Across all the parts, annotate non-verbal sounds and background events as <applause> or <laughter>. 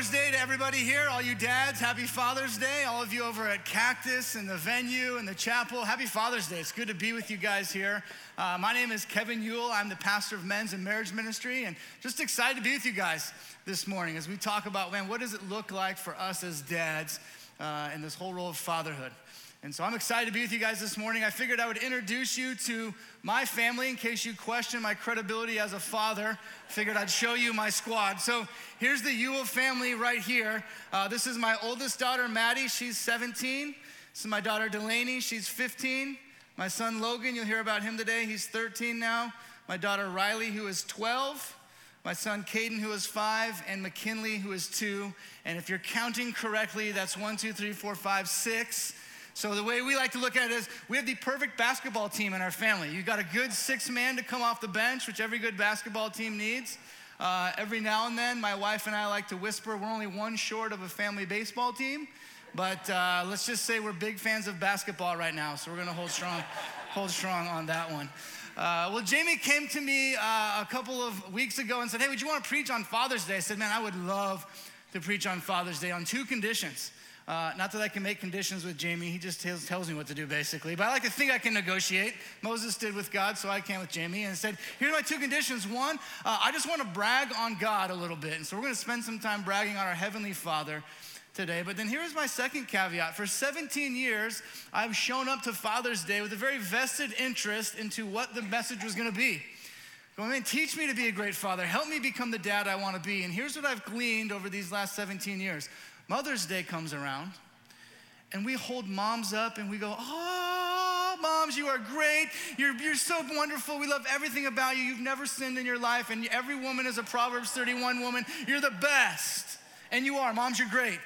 Father's Day to everybody here, all you dads. Happy Father's Day, all of you over at Cactus and the venue and the chapel. Happy Father's Day. It's good to be with you guys here. Uh, my name is Kevin Yule. I'm the pastor of men's and marriage ministry, and just excited to be with you guys this morning as we talk about, man, what does it look like for us as dads uh, in this whole role of fatherhood? And so I'm excited to be with you guys this morning. I figured I would introduce you to my family in case you question my credibility as a father. Figured I'd show you my squad. So here's the Yule family right here. Uh, this is my oldest daughter, Maddie. She's 17. This is my daughter, Delaney. She's 15. My son, Logan, you'll hear about him today. He's 13 now. My daughter, Riley, who is 12 my son Caden, who is five, and McKinley, who is two. And if you're counting correctly, that's one, two, three, four, five, six. So the way we like to look at it is we have the perfect basketball team in our family. You've got a good six man to come off the bench, which every good basketball team needs. Uh, every now and then, my wife and I like to whisper, we're only one short of a family baseball team. But uh, let's just say we're big fans of basketball right now, so we're gonna hold strong, hold strong on that one. Uh, well, Jamie came to me uh, a couple of weeks ago and said, Hey, would you want to preach on Father's Day? I said, Man, I would love to preach on Father's Day on two conditions. Uh, not that I can make conditions with Jamie, he just tells, tells, me what to do basically. But I like to think I can negotiate. Moses did with God, so I can with Jamie, and said, Here are my two conditions. One, uh, I just want to brag on God a little bit. And so we're going to spend some time bragging on our Heavenly Father today. But then here's my second caveat. For 17 years, I've shown up to Father's Day with a very vested interest into what the message was going to be. Going, man, teach me to be a great father. Help me become the dad I want to be. And here's what I've gleaned over these last 17 years. Mother's Day comes around, and we hold moms up and we go, Oh, moms, you are great. You're, you're so wonderful. We love everything about you. You've never sinned in your life, and every woman is a Proverbs 31 woman. You're the best. And you are. Moms, you're great.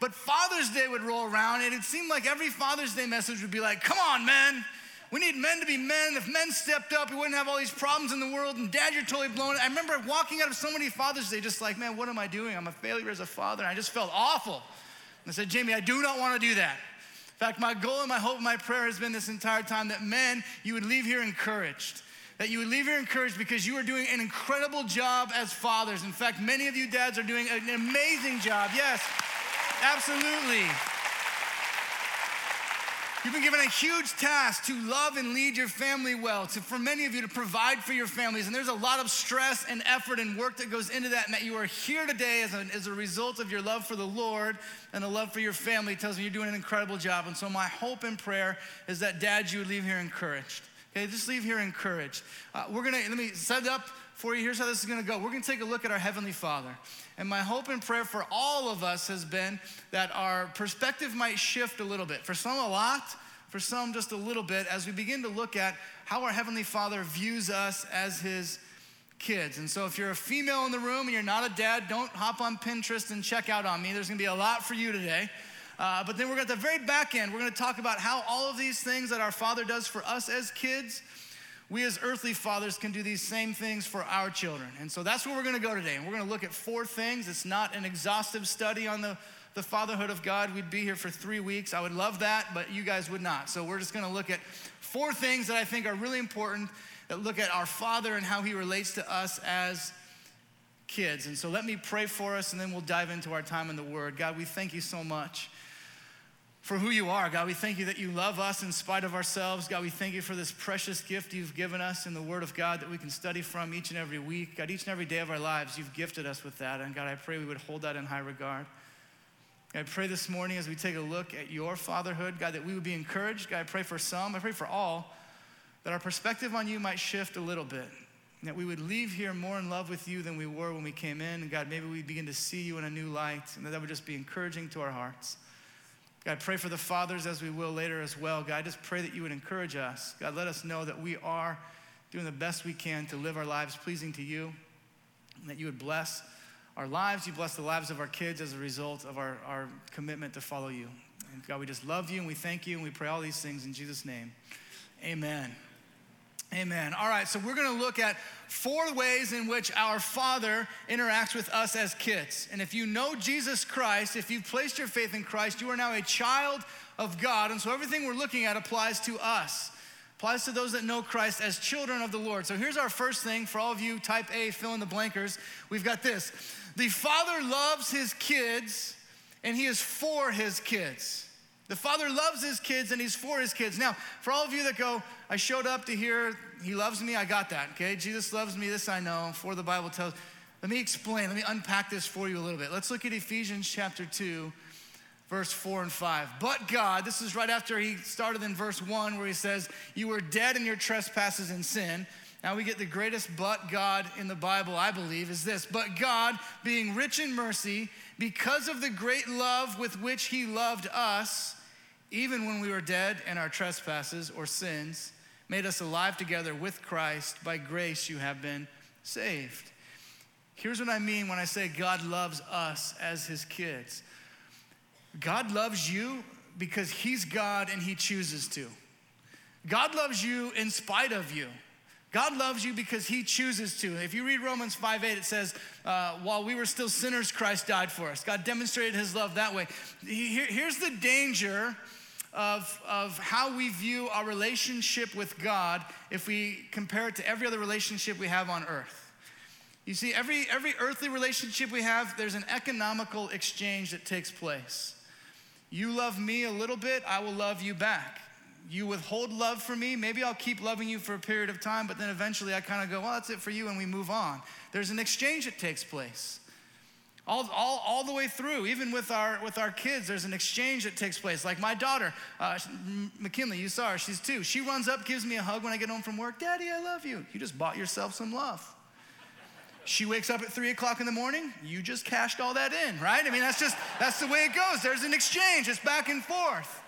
But Father's Day would roll around, and it seemed like every Father's Day message would be like, Come on, man. We need men to be men. If men stepped up, we wouldn't have all these problems in the world. And dad, you're totally blown. I remember walking out of so many Father's Day, just like, man, what am I doing? I'm a failure as a father. And I just felt awful. And I said, Jamie, I do not want to do that. In fact, my goal and my hope and my prayer has been this entire time that men, you would leave here encouraged. That you would leave here encouraged because you are doing an incredible job as fathers. In fact, many of you dads are doing an amazing job. Yes, absolutely. You've been given a huge task to love and lead your family well, to, for many of you to provide for your families. And there's a lot of stress and effort and work that goes into that. And that you are here today as a, as a result of your love for the Lord and a love for your family tells me you're doing an incredible job. And so, my hope and prayer is that, Dad, you would leave here encouraged. Okay, just leave here encouraged. Uh, we're gonna, let me set up for you. Here's how this is gonna go. We're gonna take a look at our Heavenly Father. And my hope and prayer for all of us has been that our perspective might shift a little bit. For some, a lot. For some, just a little bit, as we begin to look at how our Heavenly Father views us as His kids. And so, if you're a female in the room and you're not a dad, don't hop on Pinterest and check out on me. There's gonna be a lot for you today. Uh, but then we're at the very back end, we're gonna talk about how all of these things that our Father does for us as kids we as earthly fathers can do these same things for our children. And so that's where we're gonna go today. And we're gonna look at four things. It's not an exhaustive study on the, the fatherhood of God. We'd be here for three weeks. I would love that, but you guys would not. So we're just gonna look at four things that I think are really important that look at our Father and how He relates to us as kids. And so let me pray for us and then we'll dive into our time in the Word. God, we thank you so much for who you are. God, we thank you that you love us in spite of ourselves. God, we thank you for this precious gift you've given us in the Word of God that we can study from each and every week. God, each and every day of our lives, you've gifted us with that. And God, I pray we would hold that in high regard. I pray this morning as we take a look at your fatherhood, God, that we would be encouraged. God, I pray for some, I pray for all, that our perspective on you might shift a little bit. That we would leave here more in love with you than we were when we came in. And God, maybe we begin to see you in a new light, and that, that would just be encouraging to our hearts. God, pray for the fathers as we will later as well. God, I just pray that you would encourage us. God, let us know that we are doing the best we can to live our lives pleasing to you, and that you would bless our lives. You bless the lives of our kids as a result of our, our commitment to follow you. And God, we just love you and we thank you and we pray all these things in Jesus' name. Amen. Amen. All right, so we're going to look at four ways in which our Father interacts with us as kids. And if you know Jesus Christ, if you've placed your faith in Christ, you are now a child of God. And so everything we're looking at applies to us, applies to those that know Christ as children of the Lord. So here's our first thing for all of you, type A, fill in the blankers. We've got this The Father loves his kids and he is for his kids. The Father loves his kids and he's for his kids. Now, for all of you that go, I showed up to hear he loves me, I got that, okay? Jesus loves me, this I know, for the Bible tells. Let me explain, let me unpack this for you a little bit. Let's look at Ephesians chapter 2, verse 4 and 5. But God, this is right after he started in verse 1 where he says, You were dead in your trespasses and sin. Now we get the greatest but God in the Bible, I believe, is this. But God, being rich in mercy, because of the great love with which he loved us, even when we were dead in our trespasses or sins, made us alive together with Christ. By grace you have been saved. Here's what I mean when I say God loves us as his kids God loves you because he's God and he chooses to. God loves you in spite of you. God loves you because he chooses to. If you read Romans 5 8, it says, uh, while we were still sinners, Christ died for us. God demonstrated his love that way. Here, here's the danger of, of how we view our relationship with God if we compare it to every other relationship we have on earth. You see, every, every earthly relationship we have, there's an economical exchange that takes place. You love me a little bit, I will love you back. You withhold love from me, maybe I'll keep loving you for a period of time, but then eventually I kind of go, well, that's it for you, and we move on. There's an exchange that takes place. All, all, all the way through, even with our, with our kids, there's an exchange that takes place. Like my daughter, uh, McKinley, you saw her, she's two. She runs up, gives me a hug when I get home from work. Daddy, I love you. You just bought yourself some love. She wakes up at three o'clock in the morning, you just cashed all that in, right? I mean, that's just, that's the way it goes. There's an exchange, it's back and forth.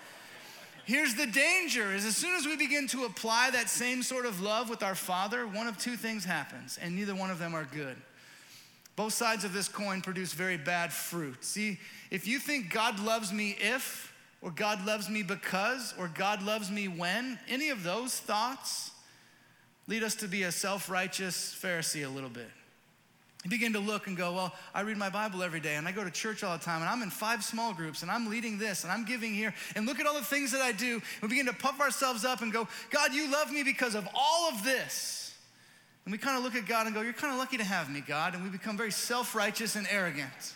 Here's the danger is as soon as we begin to apply that same sort of love with our Father, one of two things happens, and neither one of them are good. Both sides of this coin produce very bad fruit. See, if you think God loves me if, or God loves me because, or God loves me when, any of those thoughts lead us to be a self righteous Pharisee a little bit. You begin to look and go, Well, I read my Bible every day and I go to church all the time and I'm in five small groups and I'm leading this and I'm giving here and look at all the things that I do. We begin to puff ourselves up and go, God, you love me because of all of this. And we kind of look at God and go, You're kind of lucky to have me, God. And we become very self righteous and arrogant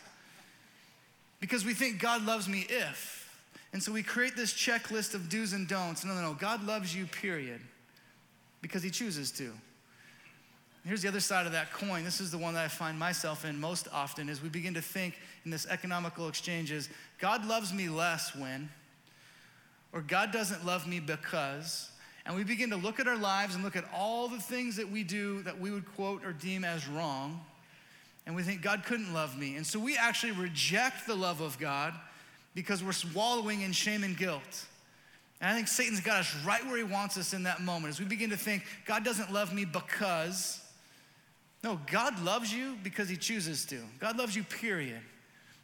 because we think God loves me if. And so we create this checklist of do's and don'ts. No, no, no. God loves you, period, because He chooses to. Here's the other side of that coin. This is the one that I find myself in most often is we begin to think in this economical exchanges, God loves me less when, or God doesn't love me because, and we begin to look at our lives and look at all the things that we do that we would quote or deem as wrong, and we think God couldn't love me. And so we actually reject the love of God because we're swallowing in shame and guilt. And I think Satan's got us right where he wants us in that moment as we begin to think, God doesn't love me because, no, God loves you because He chooses to. God loves you, period.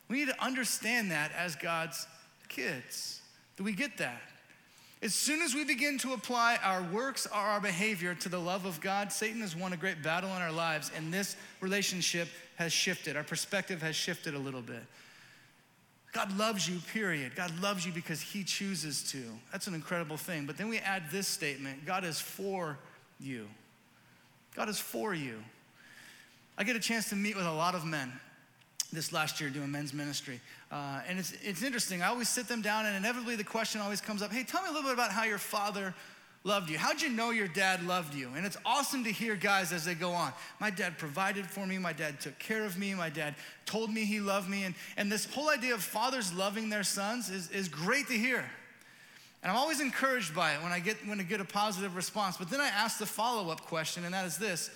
We need to understand that as God's kids. Do we get that? As soon as we begin to apply our works or our behavior to the love of God, Satan has won a great battle in our lives, and this relationship has shifted. Our perspective has shifted a little bit. God loves you, period. God loves you because He chooses to. That's an incredible thing. But then we add this statement God is for you. God is for you. I get a chance to meet with a lot of men this last year doing men's ministry. Uh, and it's, it's interesting. I always sit them down, and inevitably the question always comes up hey, tell me a little bit about how your father loved you. How'd you know your dad loved you? And it's awesome to hear guys as they go on. My dad provided for me, my dad took care of me, my dad told me he loved me. And, and this whole idea of fathers loving their sons is, is great to hear. And I'm always encouraged by it when I get when I get a positive response. But then I ask the follow-up question, and that is this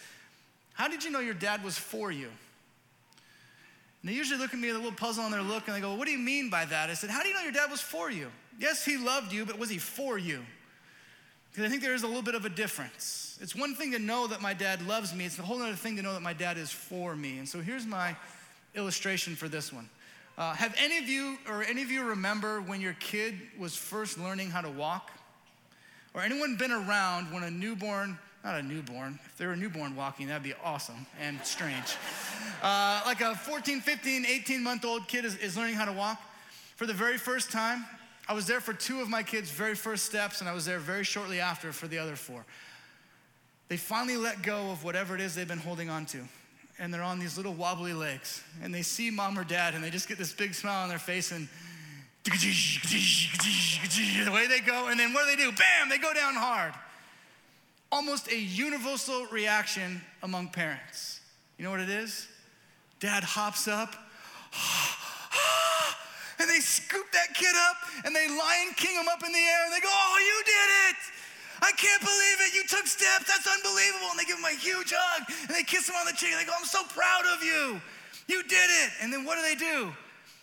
how did you know your dad was for you? And they usually look at me with a little puzzle on their look and they go, What do you mean by that? I said, How do you know your dad was for you? Yes, he loved you, but was he for you? Because I think there is a little bit of a difference. It's one thing to know that my dad loves me, it's a whole other thing to know that my dad is for me. And so here's my illustration for this one. Uh, have any of you or any of you remember when your kid was first learning how to walk? Or anyone been around when a newborn not a newborn. If they were a newborn walking, that'd be awesome and strange. Uh, like a 14, 15, 18 month old kid is, is learning how to walk. For the very first time, I was there for two of my kids' very first steps, and I was there very shortly after for the other four. They finally let go of whatever it is they've been holding on to. and they're on these little wobbly legs and they see mom or dad and they just get this big smile on their face and <laughs> the way they go and then what do they do bam they go down hard almost a universal reaction among parents you know what it is dad hops up <gasps> and they scoop that kid up and they lion king him up in the air and they go oh you did it I can't believe it. You took steps. That's unbelievable. And they give him a huge hug and they kiss him on the cheek and they go, I'm so proud of you. You did it. And then what do they do?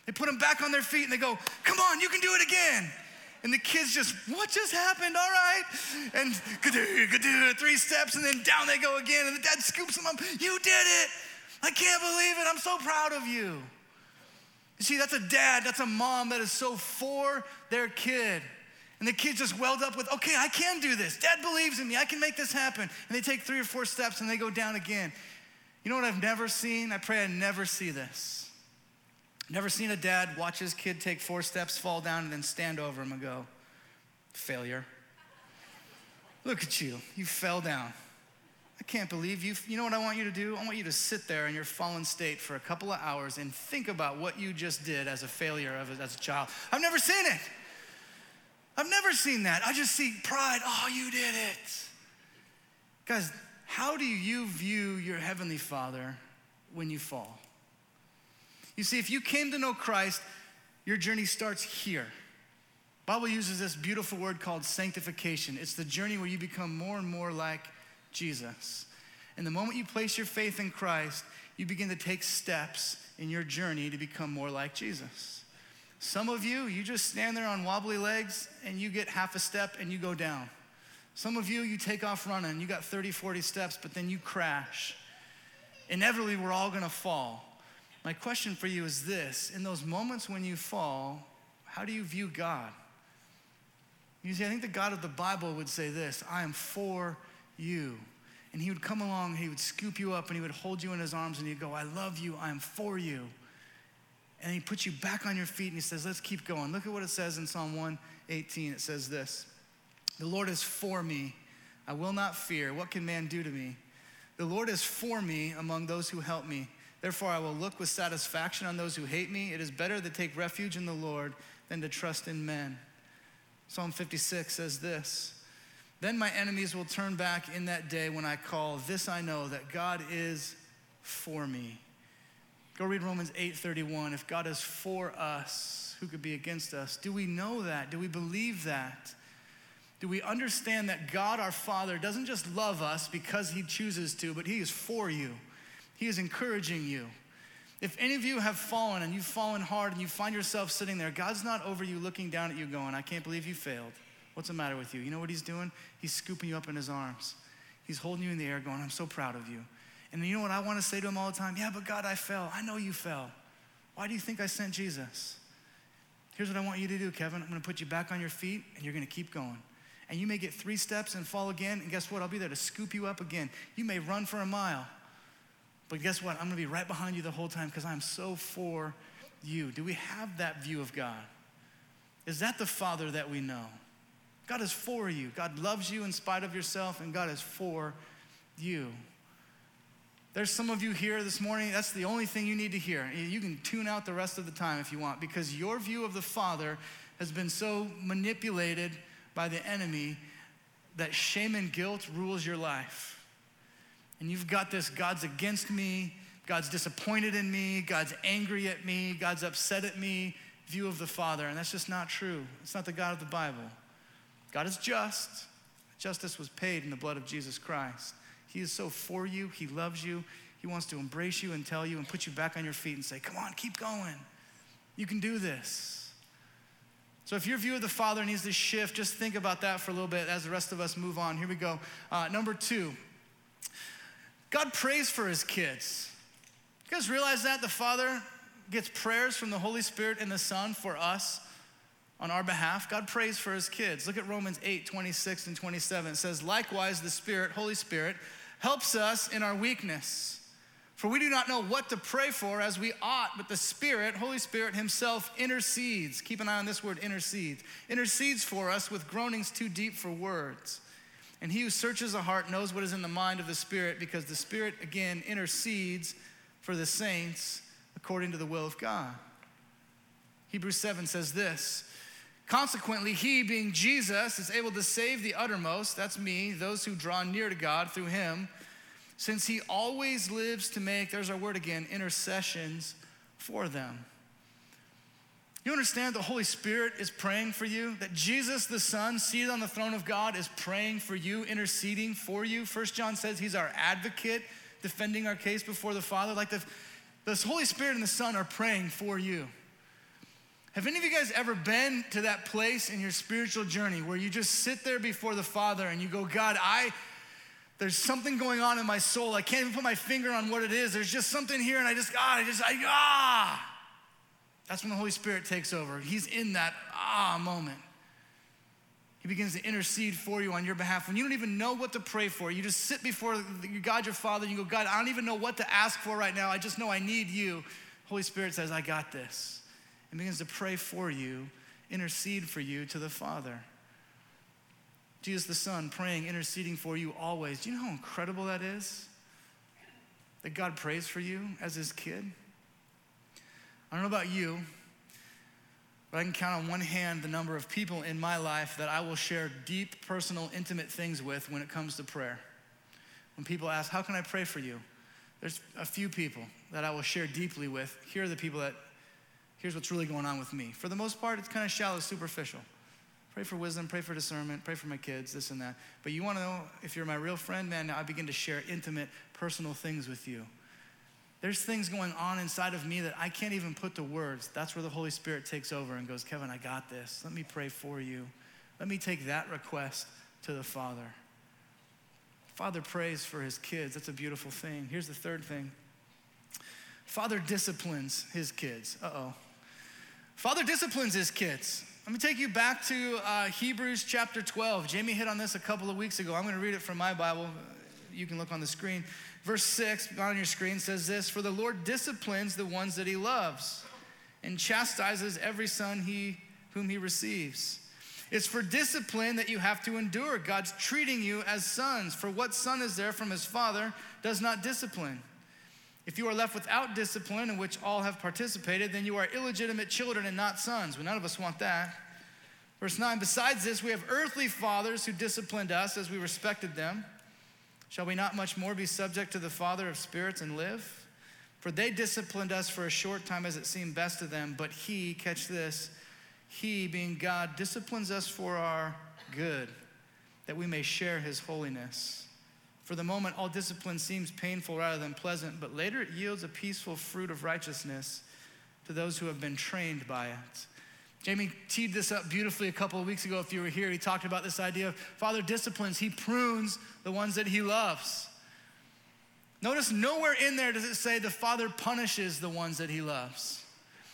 They put him back on their feet and they go, Come on, you can do it again. And the kids just, What just happened? All right. And three steps and then down they go again. And the dad scoops them up. You did it. I can't believe it. I'm so proud of you. You see, that's a dad, that's a mom that is so for their kid. And the kids just welled up with, okay, I can do this. Dad believes in me. I can make this happen. And they take three or four steps and they go down again. You know what I've never seen? I pray I never see this. Never seen a dad watch his kid take four steps, fall down, and then stand over him and go, failure. Look at you. You fell down. I can't believe you. You know what I want you to do? I want you to sit there in your fallen state for a couple of hours and think about what you just did as a failure as a child. I've never seen it. I've never seen that. I just see pride. Oh, you did it. Guys, how do you view your Heavenly Father when you fall? You see, if you came to know Christ, your journey starts here. Bible uses this beautiful word called sanctification. It's the journey where you become more and more like Jesus. And the moment you place your faith in Christ, you begin to take steps in your journey to become more like Jesus. Some of you, you just stand there on wobbly legs and you get half a step and you go down. Some of you, you take off running, you got 30, 40 steps, but then you crash. Inevitably, we're all gonna fall. My question for you is this in those moments when you fall, how do you view God? You see, I think the God of the Bible would say this I am for you. And he would come along, he would scoop you up, and he would hold you in his arms, and he'd go, I love you, I am for you and he puts you back on your feet and he says, Let's keep going. Look at what it says in Psalm 118. It says this The Lord is for me. I will not fear. What can man do to me? The Lord is for me among those who help me. Therefore, I will look with satisfaction on those who hate me. It is better to take refuge in the Lord than to trust in men. Psalm 56 says this Then my enemies will turn back in that day when I call. This I know that God is for me. Go read Romans 8:31. If God is for us, who could be against us? Do we know that? Do we believe that? Do we understand that God our Father doesn't just love us because he chooses to, but he is for you. He is encouraging you. If any of you have fallen and you've fallen hard and you find yourself sitting there, God's not over you looking down at you going, I can't believe you failed. What's the matter with you? You know what he's doing? He's scooping you up in his arms. He's holding you in the air going, I'm so proud of you. And you know what I want to say to him all the time? Yeah, but God, I fell. I know you fell. Why do you think I sent Jesus? Here's what I want you to do, Kevin. I'm going to put you back on your feet and you're going to keep going. And you may get three steps and fall again. And guess what? I'll be there to scoop you up again. You may run for a mile. But guess what? I'm going to be right behind you the whole time because I'm so for you. Do we have that view of God? Is that the Father that we know? God is for you. God loves you in spite of yourself, and God is for you. There's some of you here this morning, that's the only thing you need to hear. You can tune out the rest of the time if you want, because your view of the Father has been so manipulated by the enemy that shame and guilt rules your life. And you've got this God's against me, God's disappointed in me, God's angry at me, God's upset at me view of the Father. And that's just not true. It's not the God of the Bible. God is just. Justice was paid in the blood of Jesus Christ. He is so for you. He loves you. He wants to embrace you and tell you and put you back on your feet and say, Come on, keep going. You can do this. So, if your view of the Father needs to shift, just think about that for a little bit as the rest of us move on. Here we go. Uh, number two, God prays for his kids. You guys realize that? The Father gets prayers from the Holy Spirit and the Son for us on our behalf. God prays for his kids. Look at Romans 8 26 and 27. It says, Likewise, the Spirit, Holy Spirit, helps us in our weakness. For we do not know what to pray for as we ought, but the Spirit, Holy Spirit Himself, intercedes. Keep an eye on this word intercedes. Intercedes for us with groanings too deep for words. And he who searches the heart knows what is in the mind of the Spirit because the Spirit, again, intercedes for the saints according to the will of God. Hebrews 7 says this Consequently, he, being Jesus, is able to save the uttermost, that's me, those who draw near to God through him, since he always lives to make, there's our word again, intercessions for them. You understand the Holy Spirit is praying for you? That Jesus the Son, seated on the throne of God, is praying for you, interceding for you. First John says he's our advocate, defending our case before the Father. Like the, the Holy Spirit and the Son are praying for you. Have any of you guys ever been to that place in your spiritual journey where you just sit there before the Father and you go, God, I, there's something going on in my soul. I can't even put my finger on what it is. There's just something here, and I just, God, I just, I, ah. That's when the Holy Spirit takes over. He's in that ah moment. He begins to intercede for you on your behalf. When you don't even know what to pray for, you just sit before God, your Father, and you go, God, I don't even know what to ask for right now. I just know I need you. Holy Spirit says, I got this and begins to pray for you, intercede for you to the Father. Jesus the Son praying, interceding for you always. Do you know how incredible that is? That God prays for you as his kid? I don't know about you, but I can count on one hand the number of people in my life that I will share deep, personal, intimate things with when it comes to prayer. When people ask, How can I pray for you? There's a few people that I will share deeply with. Here are the people that here's what's really going on with me. For the most part, it's kind of shallow, superficial. Pray for wisdom, pray for discernment, pray for my kids, this and that. But you want to know if you're my real friend, man, I begin to share intimate, personal things with you. There's things going on inside of me that I can't even put to words. That's where the Holy Spirit takes over and goes, Kevin, I got this. Let me pray for you. Let me take that request to the Father. Father prays for his kids. That's a beautiful thing. Here's the third thing Father disciplines his kids. Uh oh. Father disciplines his kids. Let me take you back to uh, Hebrews chapter 12. Jamie hit on this a couple of weeks ago. I'm going to read it from my Bible. You can look on the screen. Verse 6 on your screen says this For the Lord disciplines the ones that he loves and chastises every son he, whom he receives. It's for discipline that you have to endure. God's treating you as sons. For what son is there from his father does not discipline? If you are left without discipline, in which all have participated, then you are illegitimate children and not sons. Well, none of us want that. Verse 9 Besides this, we have earthly fathers who disciplined us as we respected them. Shall we not much more be subject to the Father of spirits and live? For they disciplined us for a short time as it seemed best to them, but He, catch this, He, being God, disciplines us for our good, that we may share His holiness. For the moment, all discipline seems painful rather than pleasant, but later it yields a peaceful fruit of righteousness to those who have been trained by it. Jamie teed this up beautifully a couple of weeks ago. If you were here, he talked about this idea of Father disciplines, he prunes the ones that he loves. Notice nowhere in there does it say the Father punishes the ones that he loves.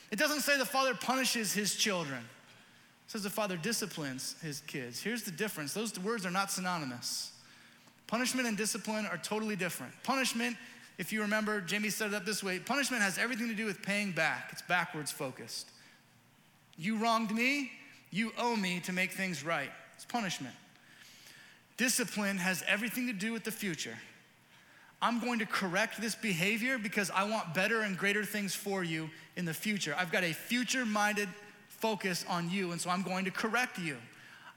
It doesn't say the Father punishes his children. It says the Father disciplines his kids. Here's the difference those words are not synonymous. Punishment and discipline are totally different. Punishment, if you remember, Jamie set it up this way punishment has everything to do with paying back, it's backwards focused. You wronged me, you owe me to make things right. It's punishment. Discipline has everything to do with the future. I'm going to correct this behavior because I want better and greater things for you in the future. I've got a future minded focus on you, and so I'm going to correct you.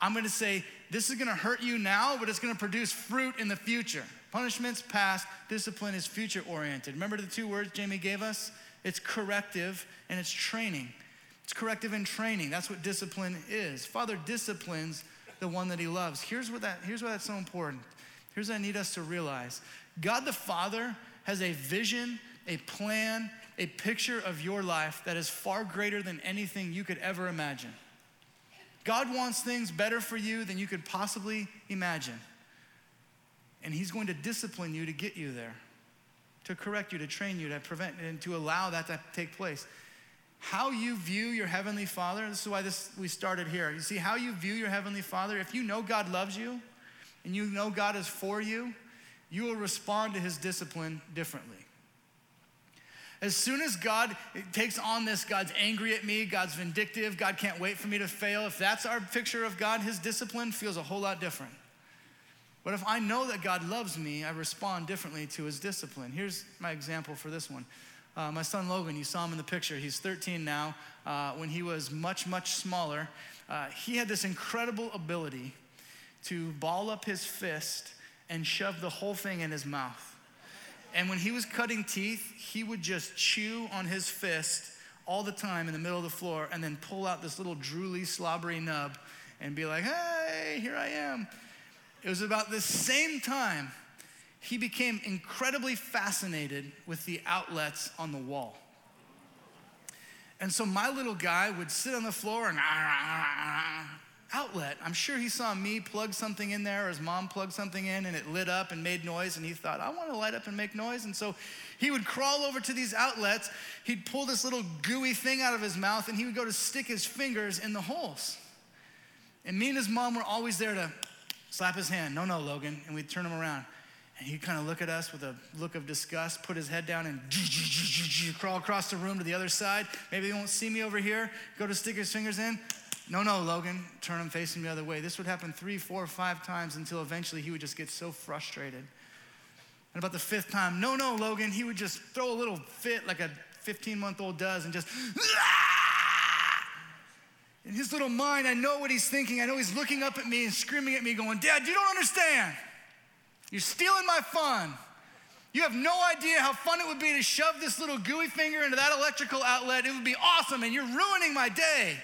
I'm going to say, this is going to hurt you now, but it's going to produce fruit in the future. Punishment's past, discipline is future oriented. Remember the two words Jamie gave us? It's corrective and it's training. It's corrective and training. That's what discipline is. Father disciplines the one that he loves. Here's what that here's why that's so important. Here's what I need us to realize. God the Father has a vision, a plan, a picture of your life that is far greater than anything you could ever imagine. God wants things better for you than you could possibly imagine. And He's going to discipline you to get you there, to correct you, to train you, to prevent, and to allow that to take place. How you view your Heavenly Father, this is why this, we started here. You see, how you view your Heavenly Father, if you know God loves you and you know God is for you, you will respond to His discipline differently. As soon as God takes on this, God's angry at me, God's vindictive, God can't wait for me to fail, if that's our picture of God, his discipline feels a whole lot different. But if I know that God loves me, I respond differently to his discipline. Here's my example for this one. Uh, my son Logan, you saw him in the picture. He's 13 now. Uh, when he was much, much smaller, uh, he had this incredible ability to ball up his fist and shove the whole thing in his mouth. And when he was cutting teeth, he would just chew on his fist all the time in the middle of the floor and then pull out this little drooly, slobbery nub and be like, hey, here I am. It was about the same time he became incredibly fascinated with the outlets on the wall. And so my little guy would sit on the floor and ah, ah, ah, outlet. I'm sure he saw me plug something in there or his mom plug something in and it lit up and made noise and he thought, I want to light up and make noise. And so he would crawl over to these outlets. He'd pull this little gooey thing out of his mouth and he would go to stick his fingers in the holes. And me and his mom were always there to slap his hand. No, no, Logan. And we'd turn him around. And he'd kind of look at us with a look of disgust, put his head down, and <laughs> crawl across the room to the other side. Maybe he won't see me over here. Go to stick his fingers in. No, no, Logan. Turn him facing the other way. This would happen three, four, five times until eventually he would just get so frustrated. And about the fifth time, no, no, Logan, he would just throw a little fit like a 15 month old does and just, <laughs> in his little mind, I know what he's thinking. I know he's looking up at me and screaming at me, going, Dad, you don't understand. You're stealing my fun. You have no idea how fun it would be to shove this little gooey finger into that electrical outlet. It would be awesome, and you're ruining my day.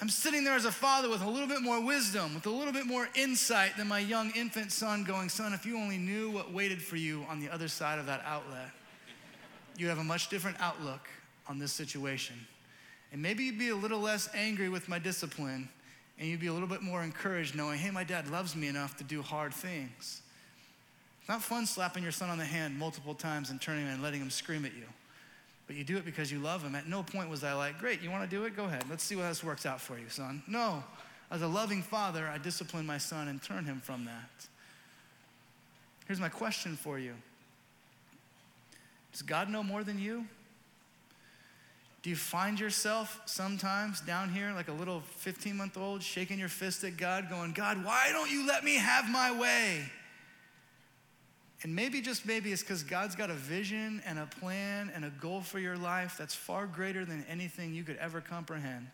I'm sitting there as a father with a little bit more wisdom, with a little bit more insight than my young infant son, going, Son, if you only knew what waited for you on the other side of that outlet, you'd have a much different outlook on this situation. And maybe you'd be a little less angry with my discipline and you'd be a little bit more encouraged knowing, hey, my dad loves me enough to do hard things. It's not fun slapping your son on the hand multiple times and turning and letting him scream at you. But you do it because you love him. At no point was I like, great, you want to do it? Go ahead. Let's see what this works out for you, son. No. As a loving father, I discipline my son and turn him from that. Here's my question for you Does God know more than you? Do you find yourself sometimes down here like a little 15 month old shaking your fist at God, going, God, why don't you let me have my way? And maybe, just maybe, it's because God's got a vision and a plan and a goal for your life that's far greater than anything you could ever comprehend.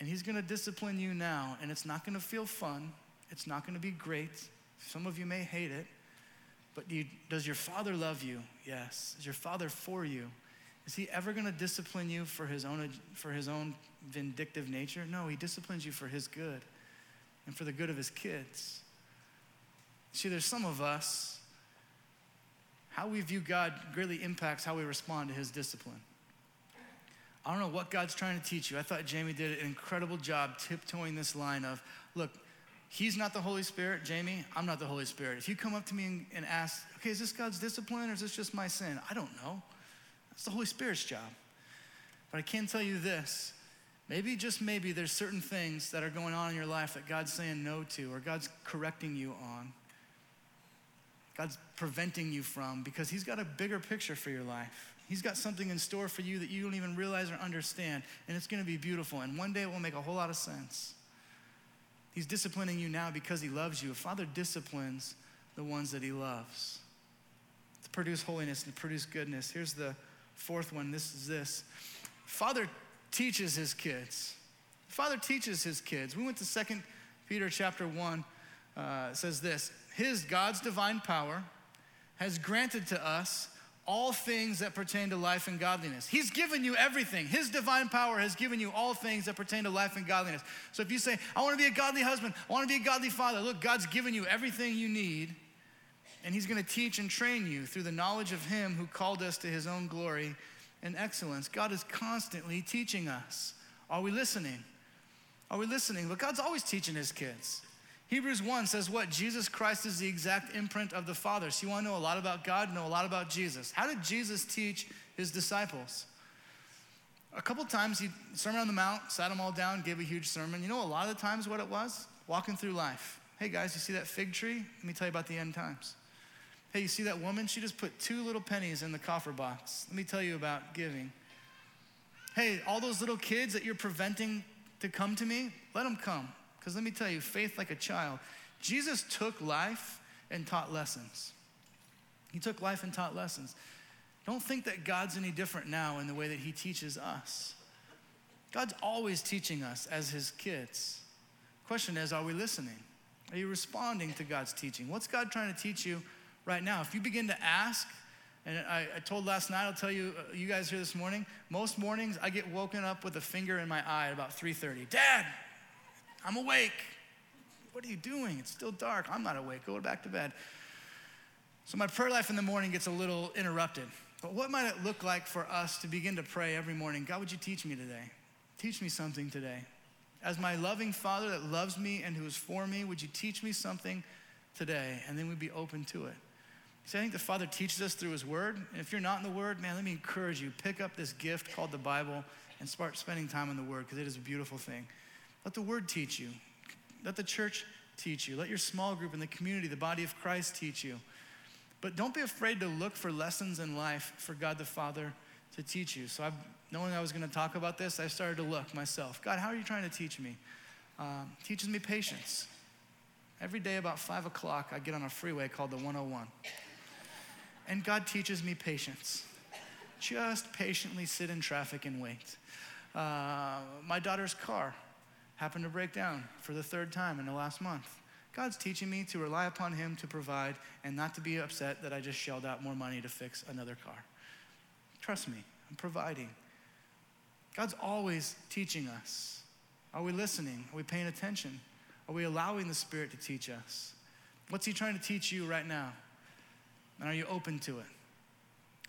And He's going to discipline you now, and it's not going to feel fun. It's not going to be great. Some of you may hate it. But you, does your Father love you? Yes. Is your Father for you? Is he ever going to discipline you for his, own, for his own vindictive nature? No, he disciplines you for his good and for the good of his kids. See, there's some of us, how we view God greatly impacts how we respond to his discipline. I don't know what God's trying to teach you. I thought Jamie did an incredible job tiptoeing this line of, look, he's not the Holy Spirit, Jamie, I'm not the Holy Spirit. If you come up to me and, and ask, okay, is this God's discipline or is this just my sin? I don't know. It's the Holy Spirit's job. But I can tell you this maybe, just maybe, there's certain things that are going on in your life that God's saying no to or God's correcting you on. God's preventing you from because He's got a bigger picture for your life. He's got something in store for you that you don't even realize or understand, and it's gonna be beautiful. And one day it will make a whole lot of sense. He's disciplining you now because He loves you. A father disciplines the ones that He loves to produce holiness and to produce goodness. Here's the Fourth one, this is this. Father teaches his kids. Father teaches his kids. We went to Second Peter chapter 1. Uh, says this His, God's divine power, has granted to us all things that pertain to life and godliness. He's given you everything. His divine power has given you all things that pertain to life and godliness. So if you say, I want to be a godly husband, I want to be a godly father, look, God's given you everything you need and he's going to teach and train you through the knowledge of him who called us to his own glory and excellence. God is constantly teaching us. Are we listening? Are we listening? But God's always teaching his kids. Hebrews 1 says what? Jesus Christ is the exact imprint of the Father. So you want to know a lot about God, know a lot about Jesus. How did Jesus teach his disciples? A couple times he sermon on the mount, sat them all down, gave a huge sermon. You know a lot of the times what it was? Walking through life. Hey guys, you see that fig tree? Let me tell you about the end times. Hey, you see that woman? She just put two little pennies in the coffer box. Let me tell you about giving. Hey, all those little kids that you're preventing to come to me, let them come. Because let me tell you, faith like a child Jesus took life and taught lessons. He took life and taught lessons. Don't think that God's any different now in the way that He teaches us. God's always teaching us as His kids. Question is, are we listening? Are you responding to God's teaching? What's God trying to teach you right now? If you begin to ask, and I, I, told last night, I'll tell you, uh, you guys here this morning, most mornings I get woken up with a finger in my eye at about 3.30. Dad, I'm awake. What are you doing? It's still dark. I'm not awake. Go back to bed. So my prayer life in the morning gets a little interrupted. But what might it look like for us to begin to pray every morning? God, would you teach me today? Teach me something today. As my loving Father that loves me and who is for me, would you teach me something today? And then we'd be open to it. See, I think the Father teaches us through His Word. And if you're not in the Word, man, let me encourage you pick up this gift called the Bible and start spending time in the Word because it is a beautiful thing. Let the Word teach you. Let the church teach you. Let your small group and the community, the body of Christ, teach you. But don't be afraid to look for lessons in life for God the Father to teach you. So, I've, knowing I was going to talk about this, I started to look myself. God, how are you trying to teach me? Um, teaches me patience. Every day about five o'clock, I get on a freeway called the 101. And God teaches me patience. Just patiently sit in traffic and wait. Uh, my daughter's car happened to break down for the third time in the last month. God's teaching me to rely upon Him to provide and not to be upset that I just shelled out more money to fix another car. Trust me, I'm providing. God's always teaching us. Are we listening? Are we paying attention? Are we allowing the Spirit to teach us? What's He trying to teach you right now? And are you open to it?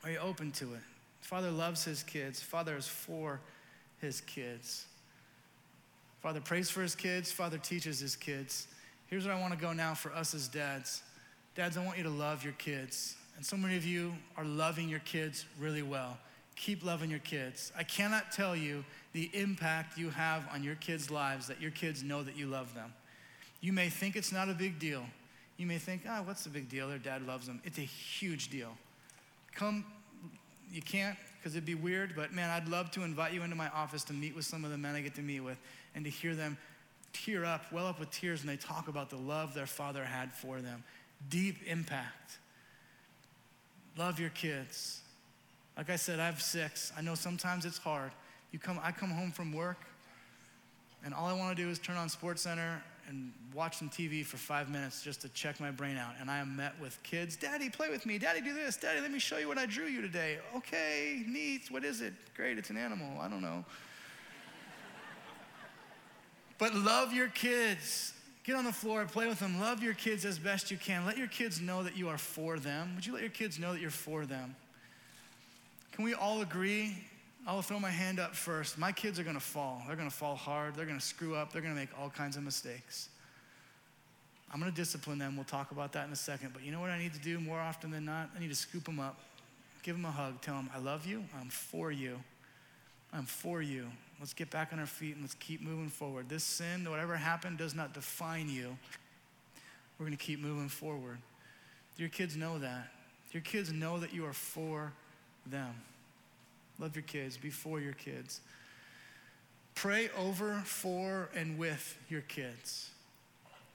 Are you open to it? Father loves His kids, Father is for His kids. Father prays for His kids, Father teaches His kids. Here's where I want to go now for us as dads. Dads, I want you to love your kids. And so many of you are loving your kids really well. Keep loving your kids. I cannot tell you the impact you have on your kids' lives that your kids know that you love them. You may think it's not a big deal. You may think, ah, oh, what's the big deal? Their dad loves them. It's a huge deal. Come, you can't because it'd be weird, but man, I'd love to invite you into my office to meet with some of the men I get to meet with and to hear them tear up, well up with tears, and they talk about the love their father had for them. Deep impact. Love your kids. Like I said, I have six. I know sometimes it's hard. You come, I come home from work, and all I want to do is turn on Sports Center and watch some TV for five minutes just to check my brain out. And I am met with kids. Daddy, play with me. Daddy, do this. Daddy, let me show you what I drew you today. Okay, neat. What is it? Great, it's an animal. I don't know. <laughs> But love your kids. Get on the floor play with them. Love your kids as best you can. Let your kids know that you are for them. Would you let your kids know that you're for them? Can we all agree? I'll throw my hand up first. My kids are gonna fall. They're gonna fall hard. They're gonna screw up. They're gonna make all kinds of mistakes. I'm gonna discipline them. We'll talk about that in a second. But you know what I need to do more often than not? I need to scoop them up, give them a hug, tell them, I love you. I'm for you. I'm for you. Let's get back on our feet and let's keep moving forward. This sin, whatever happened, does not define you. We're going to keep moving forward. Your kids know that. Your kids know that you are for them. Love your kids, be for your kids. Pray over, for, and with your kids.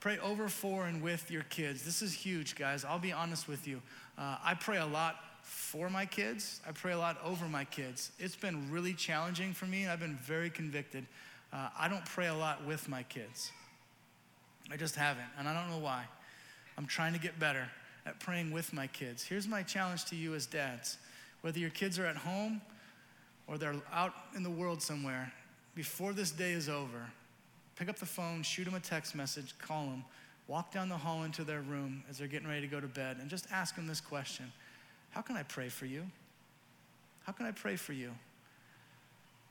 Pray over, for, and with your kids. This is huge, guys. I'll be honest with you. Uh, I pray a lot for my kids. I pray a lot over my kids. It's been really challenging for me, and I've been very convicted. Uh, I don't pray a lot with my kids. I just haven't, and I don't know why. I'm trying to get better at praying with my kids. Here's my challenge to you as dads whether your kids are at home or they're out in the world somewhere, before this day is over, pick up the phone, shoot them a text message, call them, walk down the hall into their room as they're getting ready to go to bed, and just ask them this question how can I pray for you? How can I pray for you?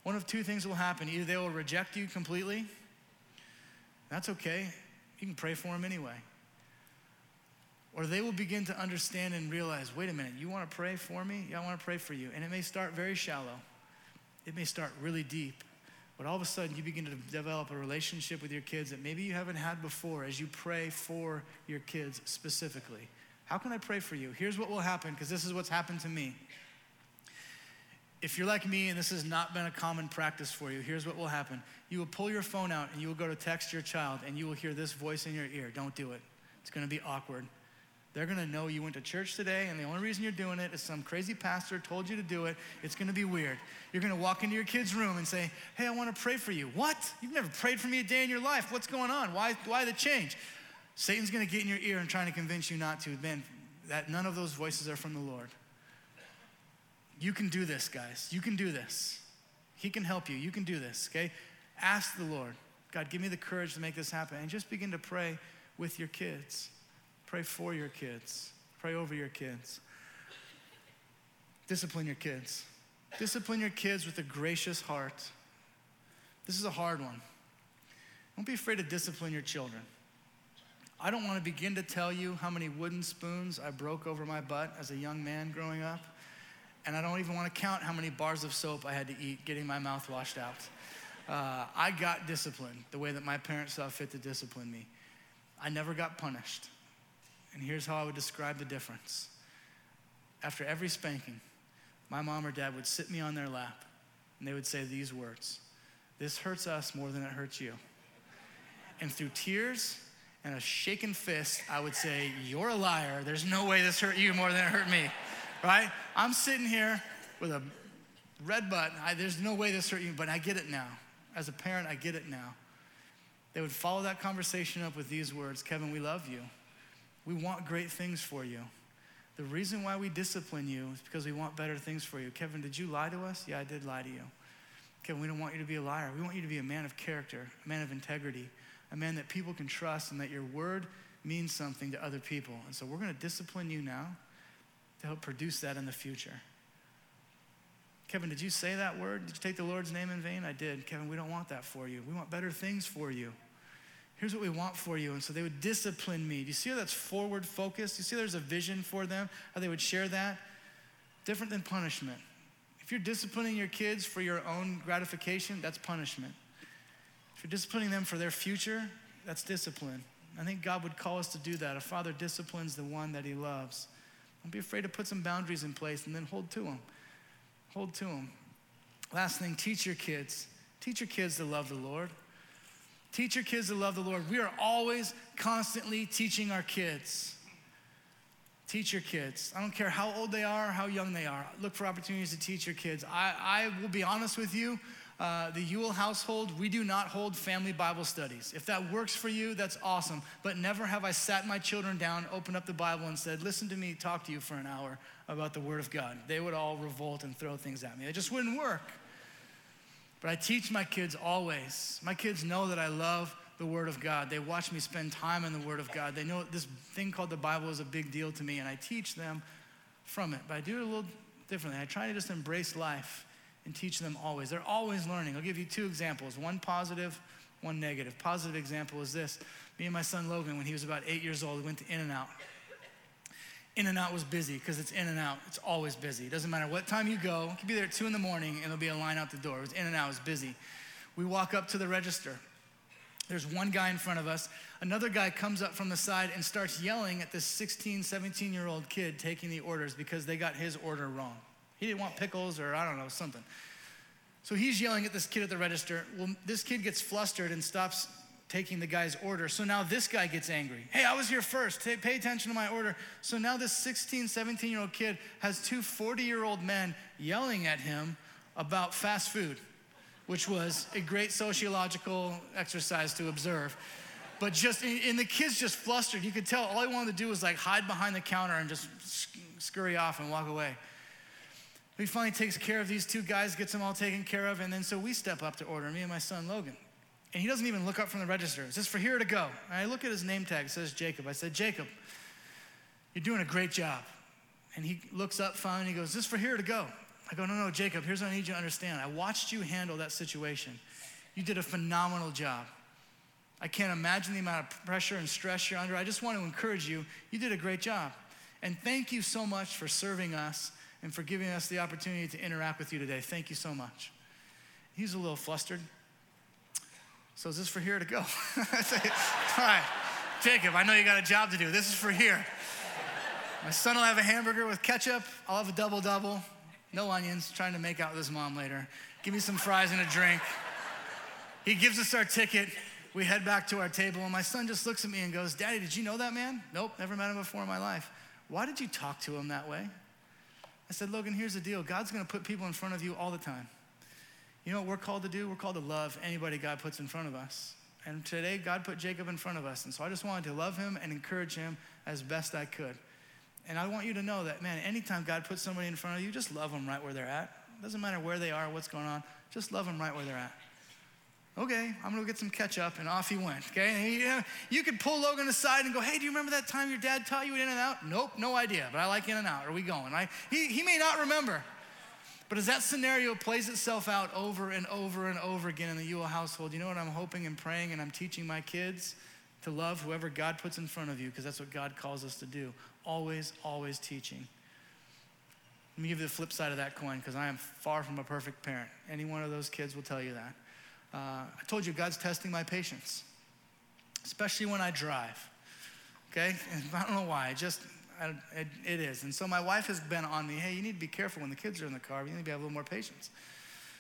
One of two things will happen. Either they will reject you completely, that's okay. You can pray for them anyway. Or they will begin to understand and realize wait a minute, you want to pray for me? Yeah, I want to pray for you. And it may start very shallow, it may start really deep. But all of a sudden, you begin to develop a relationship with your kids that maybe you haven't had before as you pray for your kids specifically. How can I pray for you? Here's what will happen, because this is what's happened to me. If you're like me and this has not been a common practice for you, here's what will happen. You will pull your phone out and you will go to text your child and you will hear this voice in your ear Don't do it. It's gonna be awkward. They're gonna know you went to church today, and the only reason you're doing it is some crazy pastor told you to do it. It's gonna be weird. You're gonna walk into your kid's room and say, Hey, I wanna pray for you. What? You've never prayed for me a day in your life. What's going on? Why, why the change? Satan's gonna get in your ear and trying to convince you not to. Man, that none of those voices are from the Lord. You can do this, guys. You can do this. He can help you. You can do this, okay? Ask the Lord, God, give me the courage to make this happen. And just begin to pray with your kids. Pray for your kids. Pray over your kids. Discipline your kids. Discipline your kids with a gracious heart. This is a hard one. Don't be afraid to discipline your children. I don't want to begin to tell you how many wooden spoons I broke over my butt as a young man growing up. And I don't even want to count how many bars of soap I had to eat getting my mouth washed out. Uh, I got disciplined the way that my parents saw fit to discipline me. I never got punished. And here's how I would describe the difference. After every spanking, my mom or dad would sit me on their lap and they would say these words This hurts us more than it hurts you. And through tears and a shaken fist, I would say, You're a liar. There's no way this hurt you more than it hurt me. Right? I'm sitting here with a red butt. I, there's no way this hurt you, but I get it now. As a parent, I get it now. They would follow that conversation up with these words Kevin, we love you. We want great things for you. The reason why we discipline you is because we want better things for you. Kevin, did you lie to us? Yeah, I did lie to you. Kevin, we don't want you to be a liar. We want you to be a man of character, a man of integrity, a man that people can trust and that your word means something to other people. And so we're going to discipline you now to help produce that in the future. Kevin, did you say that word? Did you take the Lord's name in vain? I did. Kevin, we don't want that for you. We want better things for you here's what we want for you. And so they would discipline me. Do you see how that's forward focused? You see there's a vision for them, how they would share that? Different than punishment. If you're disciplining your kids for your own gratification, that's punishment. If you're disciplining them for their future, that's discipline. I think God would call us to do that. A father disciplines the one that he loves. Don't be afraid to put some boundaries in place and then hold to them. Hold to them. Last thing, teach your kids. Teach your kids to love the Lord. Teach your kids to love the Lord. We are always constantly teaching our kids. Teach your kids. I don't care how old they are, how young they are. Look for opportunities to teach your kids. I, I will be honest with you. Uh, the Ewell household, we do not hold family Bible studies. If that works for you, that's awesome. But never have I sat my children down, opened up the Bible, and said, Listen to me talk to you for an hour about the Word of God. They would all revolt and throw things at me. It just wouldn't work. But I teach my kids always. My kids know that I love the Word of God. They watch me spend time in the Word of God. They know this thing called the Bible is a big deal to me, and I teach them from it. But I do it a little differently. I try to just embrace life and teach them always. They're always learning. I'll give you two examples one positive, one negative. Positive example is this me and my son Logan, when he was about eight years old, we went to In N Out. In and Out was busy because it's In and Out. It's always busy. It doesn't matter what time you go. You can be there at two in the morning and there'll be a line out the door. It was In and Out. It's busy. We walk up to the register. There's one guy in front of us. Another guy comes up from the side and starts yelling at this 16, 17 year old kid taking the orders because they got his order wrong. He didn't want pickles or I don't know, something. So he's yelling at this kid at the register. Well, this kid gets flustered and stops taking the guy's order. So now this guy gets angry. Hey, I was here first. pay attention to my order. So now this 16, 17 year old kid has two 40 year old men yelling at him about fast food, which was a great sociological exercise to observe. But just, and the kid's just flustered. You could tell all he wanted to do was like hide behind the counter and just scurry off and walk away. He finally takes care of these two guys, gets them all taken care of, and then so we step up to order, me and my son Logan. And he doesn't even look up from the register. It says, for here to go. And I look at his name tag, it says Jacob. I said, Jacob, you're doing a great job. And he looks up fine, he goes, Is this for here to go? I go, No, no, Jacob, here's what I need you to understand. I watched you handle that situation. You did a phenomenal job. I can't imagine the amount of pressure and stress you're under. I just want to encourage you. You did a great job. And thank you so much for serving us and for giving us the opportunity to interact with you today. Thank you so much. He's a little flustered. So is this for here to go? I <laughs> say, All right, Jacob, I know you got a job to do. This is for here. My son will have a hamburger with ketchup. I'll have a double double. No onions, trying to make out with his mom later. Give me some fries and a drink. He gives us our ticket. we head back to our table, and my son just looks at me and goes, Daddy, did you know that man? Nope, never met him before in my life. Why did you talk to him that way? I said, Logan, here's the deal God's gonna put people in front of you all the time. You know what we're called to do? We're called to love anybody God puts in front of us. And today, God put Jacob in front of us. And so I just wanted to love him and encourage him as best I could. And I want you to know that, man, anytime God puts somebody in front of you, just love them right where they're at. Doesn't matter where they are, what's going on, just love them right where they're at. Okay, I'm gonna go get some ketchup, and off he went. Okay, you, know, you could pull Logan aside and go, "Hey, do you remember that time your dad taught you in and out?" Nope, no idea. But I like in and out. Are we going? I, he, he may not remember, but as that scenario plays itself out over and over and over again in the Ewell household, you know what I'm hoping and praying, and I'm teaching my kids to love whoever God puts in front of you, because that's what God calls us to do. Always, always teaching. Let me give you the flip side of that coin, because I am far from a perfect parent. Any one of those kids will tell you that. Uh, I told you God's testing my patience, especially when I drive. Okay? And <laughs> I don't know why. Just, It, it is. And so my wife has been on me hey, you need to be careful when the kids are in the car. You need to have a little more patience.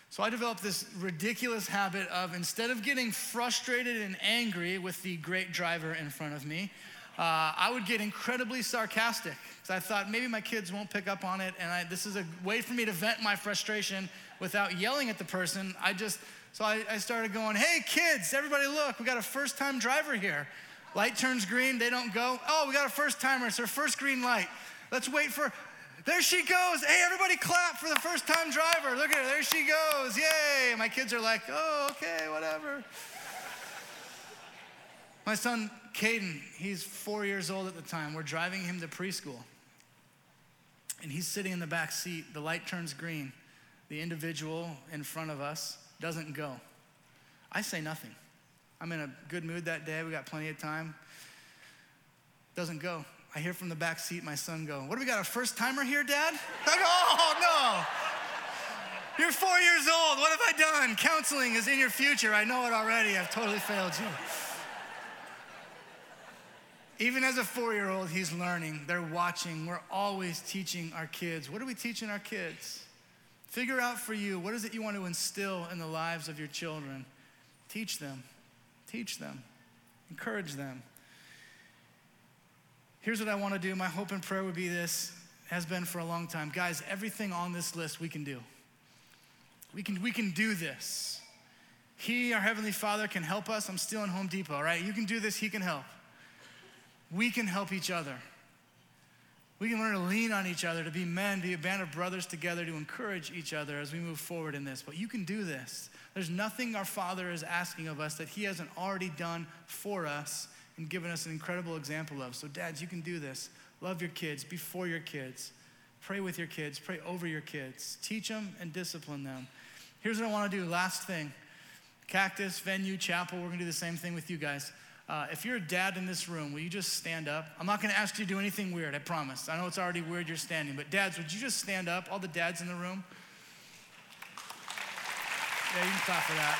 So I developed this ridiculous habit of instead of getting frustrated and angry with the great driver in front of me, uh, I would get incredibly sarcastic because I thought maybe my kids won't pick up on it, and I, this is a way for me to vent my frustration without yelling at the person. I just so I, I started going, hey, kids, everybody look, we got a first time driver here. Light turns green, they don't go. Oh, we got a first timer, it's our first green light. Let's wait for, there she goes. Hey, everybody clap for the first time driver. Look at her, there she goes. Yay. My kids are like, oh, okay, whatever. My son, Caden, he's four years old at the time. We're driving him to preschool. And he's sitting in the back seat. The light turns green. The individual in front of us doesn't go. I say nothing. I'm in a good mood that day. We got plenty of time. Doesn't go. I hear from the back seat my son go, What do we got, a first timer here, Dad? <laughs> I go, Oh, no. You're four years old. What have I done? Counseling is in your future. I know it already. I've totally failed you. Even as a four year old, he's learning. They're watching. We're always teaching our kids. What are we teaching our kids? Figure out for you what is it you want to instill in the lives of your children. Teach them. Teach them. Encourage them. Here's what I want to do. My hope and prayer would be this, has been for a long time. Guys, everything on this list we can do. We can, we can do this. He, our Heavenly Father, can help us. I'm still in Home Depot, right? You can do this, He can help. We can help each other. We can learn to lean on each other, to be men, to be a band of brothers together, to encourage each other as we move forward in this. But you can do this. There's nothing our Father is asking of us that He hasn't already done for us and given us an incredible example of. So, dads, you can do this. Love your kids, be for your kids, pray with your kids, pray over your kids, teach them and discipline them. Here's what I want to do last thing Cactus, venue, chapel, we're going to do the same thing with you guys. Uh, if you're a dad in this room, will you just stand up? I'm not going to ask you to do anything weird, I promise. I know it's already weird you're standing, but dads, would you just stand up? All the dads in the room? Yeah, you can clap for that.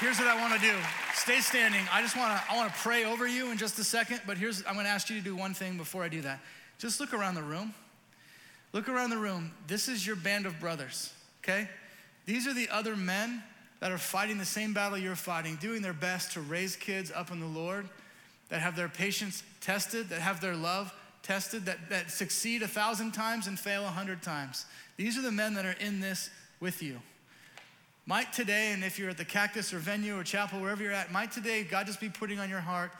Here's what I want to do. Stay standing. I just want to I want to pray over you in just a second, but here's I'm going to ask you to do one thing before I do that. Just look around the room. Look around the room. This is your band of brothers okay? These are the other men that are fighting the same battle you're fighting, doing their best to raise kids up in the Lord, that have their patience tested, that have their love tested, that, that succeed a thousand times and fail a hundred times. These are the men that are in this with you. Might today, and if you're at the cactus or venue or chapel, wherever you're at, might today God just be putting on your heart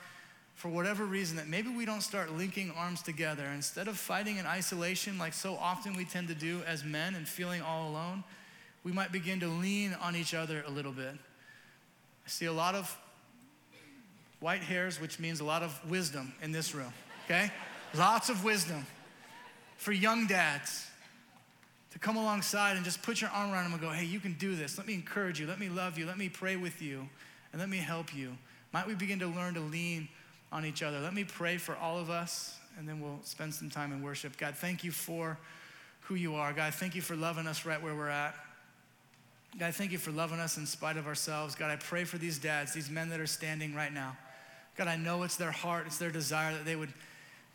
for whatever reason that maybe we don't start linking arms together. Instead of fighting in isolation like so often we tend to do as men and feeling all alone, we might begin to lean on each other a little bit. I see a lot of white hairs, which means a lot of wisdom in this room, okay? Lots of wisdom for young dads to come alongside and just put your arm around them and go, hey, you can do this. Let me encourage you. Let me love you. Let me pray with you. And let me help you. Might we begin to learn to lean on each other. Let me pray for all of us, and then we'll spend some time in worship. God, thank you for who you are. God, thank you for loving us right where we're at. God, thank you for loving us in spite of ourselves. God, I pray for these dads, these men that are standing right now. God, I know it's their heart, it's their desire that they would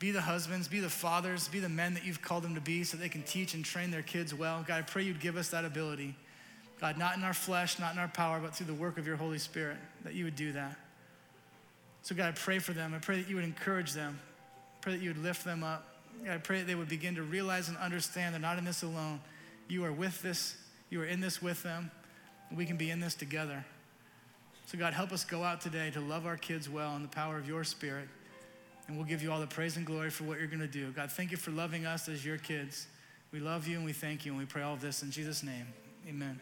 Be the husbands, be the fathers, be the men that you've called them to be so they can teach and train their kids well. God, I pray you'd give us that ability. God, not in our flesh, not in our power, but through the work of your Holy Spirit, that you would do that. So, God, I pray for them. I pray that you would encourage them. I pray that you would lift them up. God, I pray that they would begin to realize and understand they're not in this alone. You are with this, you are in this with them. We can be in this together. So, God, help us go out today to love our kids well in the power of your Spirit. And we'll give you all the praise and glory for what you're going to do. God, thank you for loving us as your kids. We love you and we thank you and we pray all of this in Jesus' name. Amen.